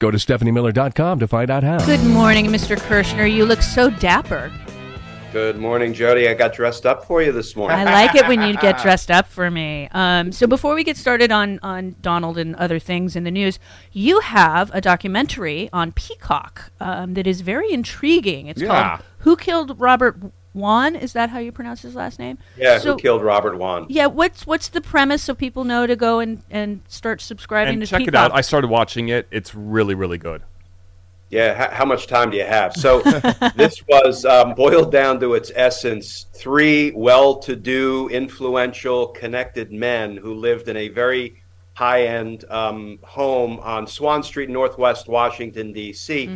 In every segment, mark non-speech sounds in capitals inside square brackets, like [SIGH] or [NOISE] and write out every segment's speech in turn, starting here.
Go to stephaniemiller.com to find out how. Good morning, Mr. Kirschner. You look so dapper. Good morning, Jody. I got dressed up for you this morning. I like it when you get [LAUGHS] dressed up for me. Um, so before we get started on on Donald and other things in the news, you have a documentary on Peacock um, that is very intriguing. It's Yeah. called "Who Killed Robert Wone?" Is that how you pronounce his last name? Yeah, So- who killed Robert Juan? Yeah. What's what's the premise so people know to go and, and start subscribing and to check Peacock? it out. I started watching it. It's really, really good. Yeah, h- how much time do you have? So [LAUGHS] this was um, boiled down to its essence: three well-to-do, influential, connected men who lived in a very high-end um, home on Swan Street, Northwest Washington D.C.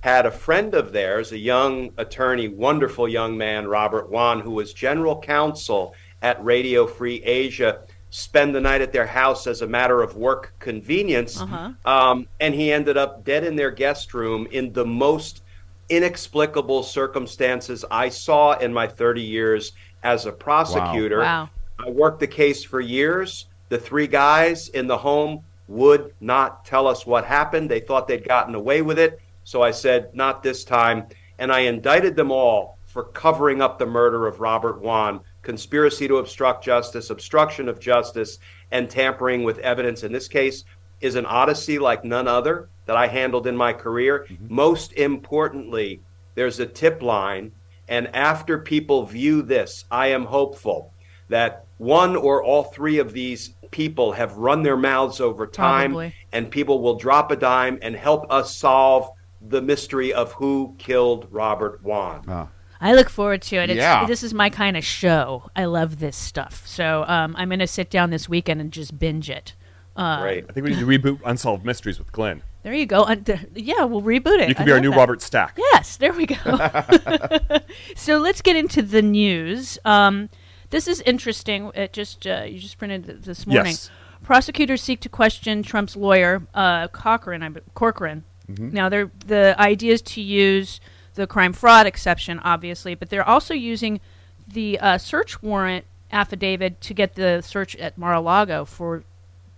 Had a friend of theirs, a young attorney, wonderful young man, Robert Wone, who was general counsel at Radio Free Asia. Spend the night at their house as a matter of work convenience. Um, and he ended up dead in their guest room in the most inexplicable circumstances I saw in my 30 years as a prosecutor. Wow. I worked the case for years. The three guys in the home would not tell us what happened. They thought they'd gotten away with it. So I said, not this time. And I indicted them all for covering up the murder of Robert Wone, conspiracy to obstruct justice, obstruction of justice, and tampering with evidence. In this case, is an odyssey like none other that I handled in my career. Mm-hmm. Most importantly, there's a tip line. And after people view this, I am hopeful that one or all three of these people have run their mouths over time Probably. and people will drop a dime and help us solve the mystery of who killed Robert Wone. I look forward to it. It's, Yeah. This is my kind of show. I love this stuff. So um, I'm going to sit down this weekend and just binge it. Uh, Great. I think we need to reboot Unsolved Mysteries with Glenn. There you go. Un- th- yeah, we'll reboot it. You can I be our new that. Robert Stack. Yes, there we go. [LAUGHS] [LAUGHS] so let's get into the news. Um, this is interesting. It just uh, you just printed th- this morning. Yes. Prosecutors seek to question Trump's lawyer, uh, Cochran. I Corcoran. Mm-hmm. Now, they're, the idea is to use the crime fraud exception, obviously, but they're also using the uh, search warrant affidavit to get the search at Mar-a-Lago for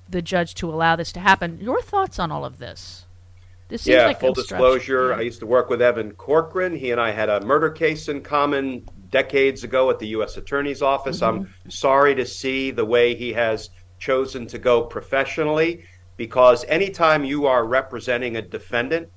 the judge to allow this to happen. Your thoughts on all of this? This yeah, like full disclosure, Yeah. I used to work with Evan Corcoran. He and I had a murder case in common decades ago at the U.S. Attorney's Office. Mm-hmm. I'm sorry to see the way he has chosen to go professionally because anytime you are representing a defendant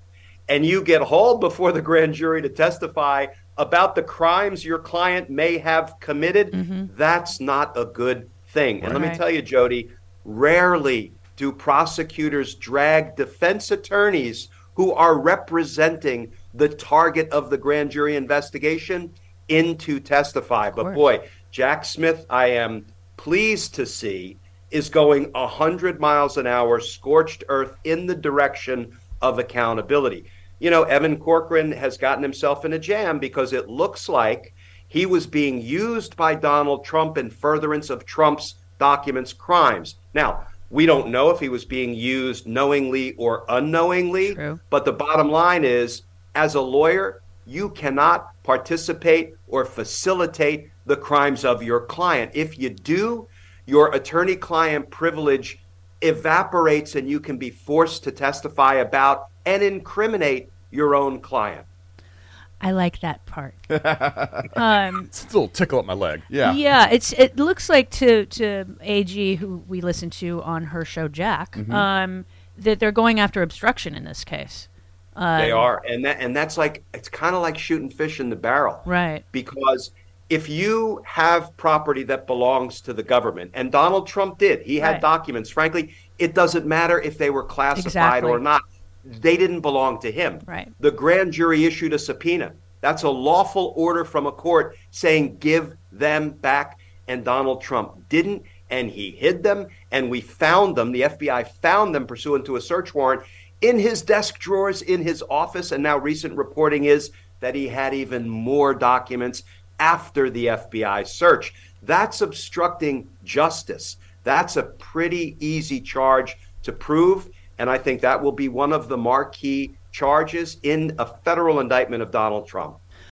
and you get hauled before the grand jury to testify about the crimes your client may have committed, that's not a good thing. And let me Mm-hmm. Tell you, Jody, rarely do prosecutors drag defense attorneys who are representing the target of the grand jury investigation in to testify. But boy, Jack Smith, I am pleased to see, is going 100 miles an hour, scorched earth, in the direction of accountability. You know, Evan Corcoran has gotten himself in a jam because it looks like he was being used by Donald Trump in furtherance of Trump's documents crimes. Now, We don't know if he was being used knowingly or unknowingly. True. But the bottom line is, as a lawyer, you cannot participate or facilitate the crimes of your client. If you do, your attorney client privilege evaporates and you can be forced to testify about and incriminate your own client. I like that part. [LAUGHS] um, It's a little tickle up my leg. Yeah. yeah, it's it looks like to to AG who we listened to on her show Jack Mm-hmm. um, that they're going after obstruction in this case. Um, They are, and that and that's like it's kind of like shooting fish in the barrel, Right. Because if you have property that belongs to the government, and Donald Trump did, he had Right. documents. Frankly, it doesn't matter if they were classified Exactly. or not; they didn't belong to him. Right. The grand jury issued a subpoena. That's a lawful order from a court saying give them back, and Donald Trump didn't, and he hid them, and we found them. The FBI found them pursuant to a search warrant in his desk drawers in his office, and now recent reporting is that he had even more documents after the FBI search. That's obstructing justice. That's a pretty easy charge to prove, and I think that will be one of the marquee charges in a federal indictment of Donald Trump.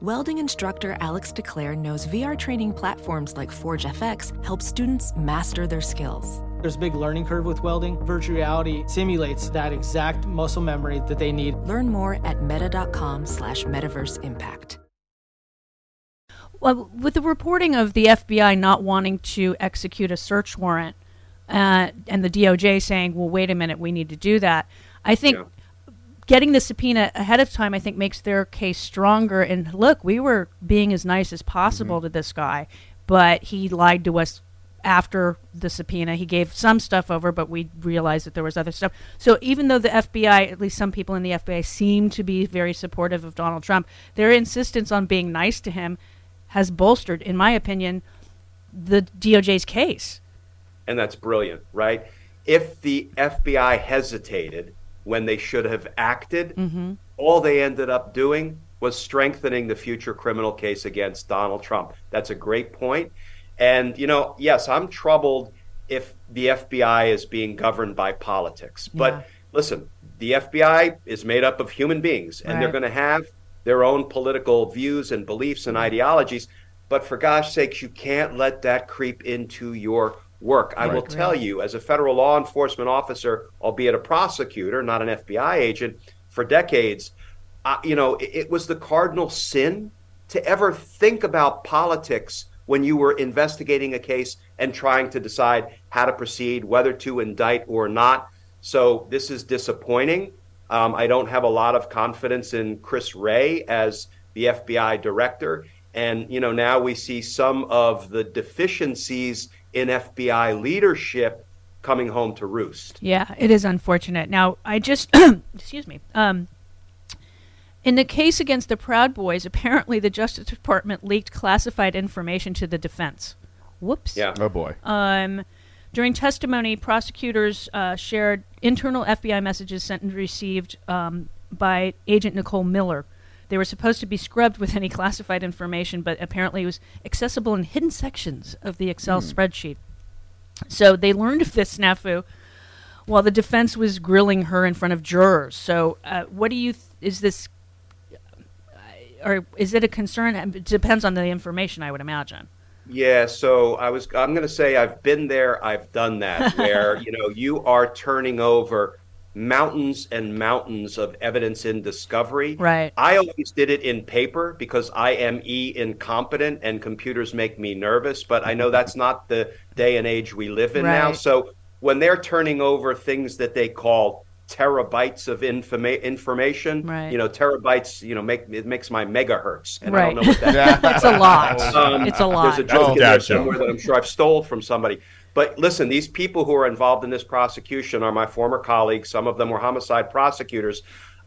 Welding instructor Alex DeClaire knows VR training platforms like Forge FX help students master their skills. There's a big learning curve with welding. Virtual reality simulates that exact muscle memory that they need. Learn more at meta.com slash metaverse impact. Well, with the reporting of the FBI not wanting to execute a search warrant, uh, and the DOJ saying, "Well, wait a minute, we need to do that," I think Yeah. Getting the subpoena ahead of time, I think, makes their case stronger. And look, we were being as nice as possible mm-hmm. to this guy, but he lied to us after the subpoena. He gave some stuff over, but we realized that there was other stuff. So even though the FBI, at least some people in the FBI, seem to be very supportive of Donald Trump, their insistence on being nice to him has bolstered, in my opinion, the DOJ's case. And that's brilliant, right? If the FBI hesitated when they should have acted, mm-hmm. all they ended up doing was strengthening the future criminal case against Donald Trump. That's a great point. And, you know, yes, I'm troubled if the FBI is being governed by politics. But Yeah. listen, the FBI is made up of human beings, and they're going to have their own political views and beliefs and ideologies. But for gosh sakes, you can't let that creep into your work. I will tell you, as a federal law enforcement officer, albeit a prosecutor, not an FBI agent, for decades, uh, you know, it, it was the cardinal sin to ever think about politics when you were investigating a case and trying to decide how to proceed, whether to indict or not. So this is disappointing. Um, I don't have a lot of confidence in Chris Wray as the FBI director. And, you know, now we see some of the deficiencies in FBI leadership coming home to roost. Yeah, it is unfortunate. Now, I just, [CLEARS THROAT] excuse me. Um, in the case against the Proud Boys, apparently the Justice Department leaked classified information to the defense. Whoops. Yeah. Oh boy. Um, during testimony, prosecutors uh, shared internal FBI messages sent and received um, by Agent Nicole Miller. They were supposed to be scrubbed with any classified information, but apparently it was accessible in hidden sections of the Excel spreadsheet. So they learned of this snafu while the defense was grilling her in front of jurors. So, uh, what do you? Th- is this, uh, or is it a concern? It depends on the information, I would imagine. Yeah, so I was I'm going to say I've been there, I've done that where, [LAUGHS] you know, you are turning over mountains and mountains of evidence in discovery. Right. I always did it in paper because I am e incompetent and computers make me nervous, but I know that's not the day and age we live in now. So when they're turning over things that they call terabytes of informa- information, Right. you know, terabytes, you know, make it makes my megahertz, and I don't know what that [LAUGHS] It's a lot. [LAUGHS] um, It's a lot. There's a joke Oh, in there somewhere joke. that I'm sure I've stole from somebody. But listen, these people who are involved in this prosecution are my former colleagues. Some of them were homicide prosecutors.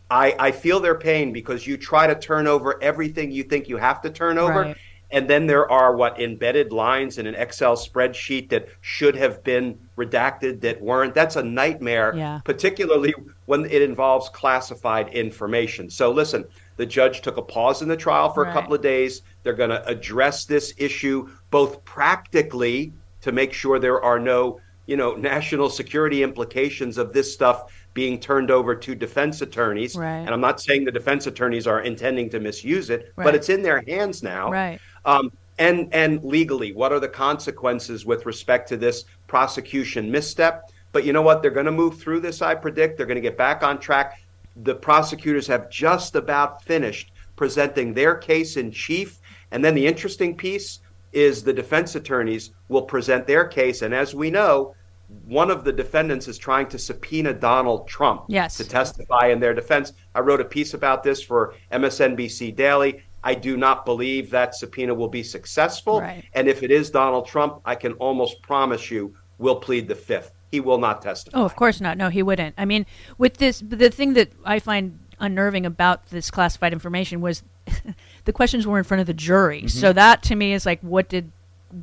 I, I feel their pain because you try to turn over everything you think you have to turn over. Right. And then there are what embedded lines in an Excel spreadsheet that should have been redacted that weren't. That's a nightmare, Yeah. particularly when it involves classified information. So listen, the judge took a pause in the trial for a couple of days. They're going to address this issue both practically to make sure there are no, you know, national security implications of this stuff being turned over to defense attorneys. Right. And I'm not saying the defense attorneys are intending to misuse it, Right. but it's in their hands now. Right. Um, and and legally, what are the consequences with respect to this prosecution misstep? But you know what? They're going to move through this. I predict they're going to get back on track. The prosecutors have just about finished presenting their case in chief, and then the interesting piece is the defense attorneys will present their case. And as we know, one of the defendants is trying to subpoena Donald Trump Yes. to testify in their defense. I wrote a piece about this for MSNBC Daily. I do not believe that subpoena will be successful. Right. And if it is Donald Trump, I can almost promise you will plead the fifth. He will not testify. Oh, of course not. No, he wouldn't. I mean, with this, the thing that I find unnerving about this classified information was [LAUGHS] the questions were in front of the jury. So that to me is like, what did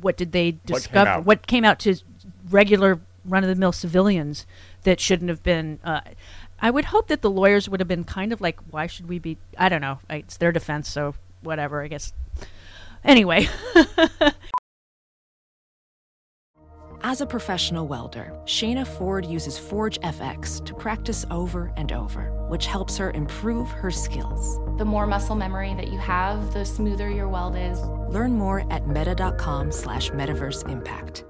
what did they Mm-hmm. What came discover? out? What came out to regular run of the mill civilians that shouldn't have been? Uh, I would hope that the lawyers would have been kind of like, why should we be? I don't know. It's their defense, so whatever. I guess. Anyway. [LAUGHS] As a professional welder, Shayna Ford uses Forge FX to practice over and over, which helps her improve her skills. The more muscle memory that you have, the smoother your weld is. Learn more at meta.com slash metaverse impact.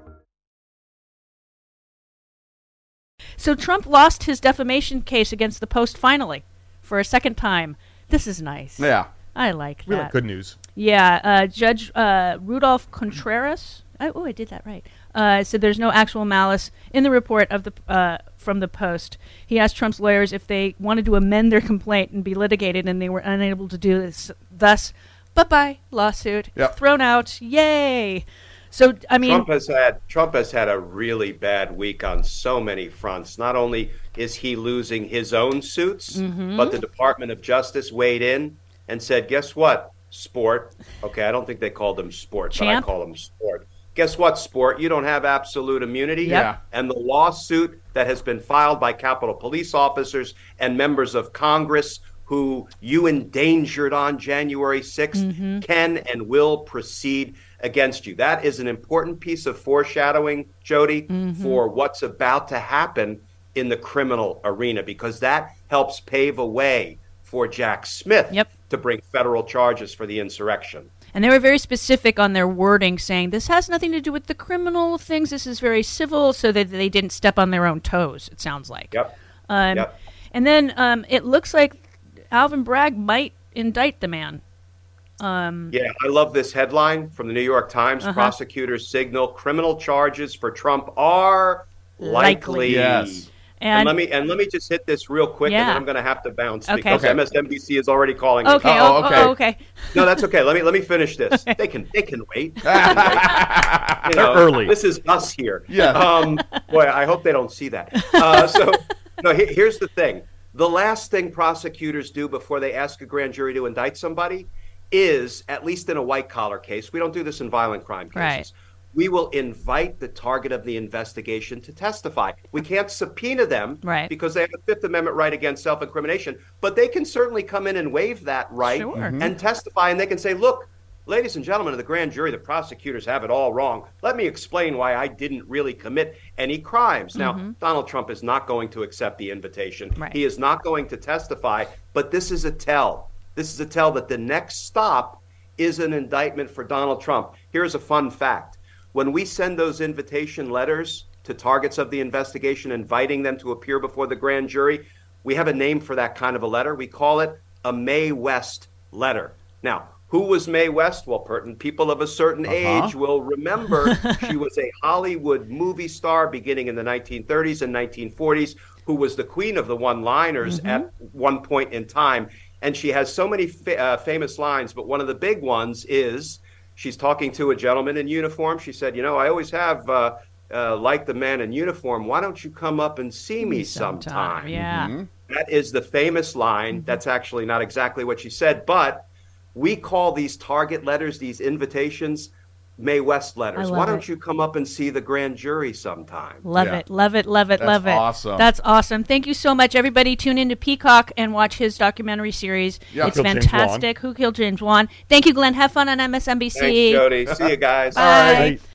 So Trump lost his defamation case against the Post finally for a second time. This is nice. Yeah. I like We that. like good news. Yeah, uh, Judge uh, Rudolph Contreras. I, oh, I did that right. Uh, said there's no actual malice in the report of the uh, from the Post. He asked Trump's lawyers if they wanted to amend their complaint and be litigated, and they were unable to do this. Thus, bye bye lawsuit Yep. thrown out. Yay! So I mean, Trump has had Trump has had a really bad week on so many fronts. Not only is he losing his own suits, Mm-hmm. but the Department of Justice weighed in and said, "Guess what, sport? Okay, I don't think they called him sport, but I call him sport. Guess what, sport? You don't have absolute immunity. Yep. Yeah. And the lawsuit that has been filed by Capitol Police officers and members of Congress who you endangered on January 6th Mm-hmm. can and will proceed against you. That is an important piece of foreshadowing, Jody, Mm-hmm. for what's about to happen in the criminal arena because that helps pave a way for Jack Smith Yep. to bring federal charges for the insurrection. And they were very specific on their wording, saying this has nothing to do with the criminal things. This is very civil, so that they didn't step on their own toes. It sounds like. Yep. Um, Yep. And then um, it looks like Alvin Bragg might indict the man. Um, Yeah, I love this headline from the New York Times. Uh-huh. Prosecutors signal criminal charges for Trump are likely. Likely. Yes. And, and let me and let me just hit this real quick, and then I'm going to have to bounce Okay. because Okay. MSNBC is already calling. me. okay, Oh, oh, okay. oh, okay. [LAUGHS] No, that's okay. Let me let me finish this. [LAUGHS] They can they can wait. [LAUGHS] They can wait. You They're know, early. This is us here. Yeah. Um, boy, I hope they don't see that. Uh, so, no. he- here's the thing: the last thing prosecutors do before they ask a grand jury to indict somebody is, at least in a white collar case, we don't do this in violent crime cases. Right. We will invite the target of the investigation to testify. We can't subpoena them Right. because they have a Fifth Amendment right against self incrimination, but they can certainly come in and waive that right Sure. And testify, and they can say, look, ladies and gentlemen of the grand jury, the prosecutors have it all wrong. Let me explain why I didn't really commit any crimes. Now, Donald Trump is not going to accept the invitation. Mm-hmm. Right. He is not going to testify, but this is a tell. This is a tell that the next stop is an indictment for Donald Trump. Here's a fun fact when we send those invitation letters to targets of the investigation, inviting them to appear before the grand jury, we have a name for that kind of a letter. We call it a Mae West letter. Now, who was Mae West? Well, pertinent people of a certain Uh-huh. age will remember [LAUGHS] she was a Hollywood movie star beginning in the 1930s and 1940s, who was the queen of the one liners at one point in time. And she has so many fa- uh, famous lines, but one of the big ones is she's talking to a gentleman in uniform. She said, You know, I always have. Uh, uh, like the man in uniform, why don't you come up and see me sometime? Yeah. That is the famous line. That's actually not exactly what she said, but we call these target letters, these invitations, Mae West letters. Why don't it. you come up and see the grand jury sometime? Love Yeah. it, love it, love it, That's love it. awesome. That's awesome. Thank you so much, everybody. Tune into Peacock and watch his documentary series. Yeah. It's Who Killed James Wone. fantastic. Who killed James Wone? Thank you, Glenn. Have fun on MSNBC. Thanks, Jody. See you guys. Bye. Right.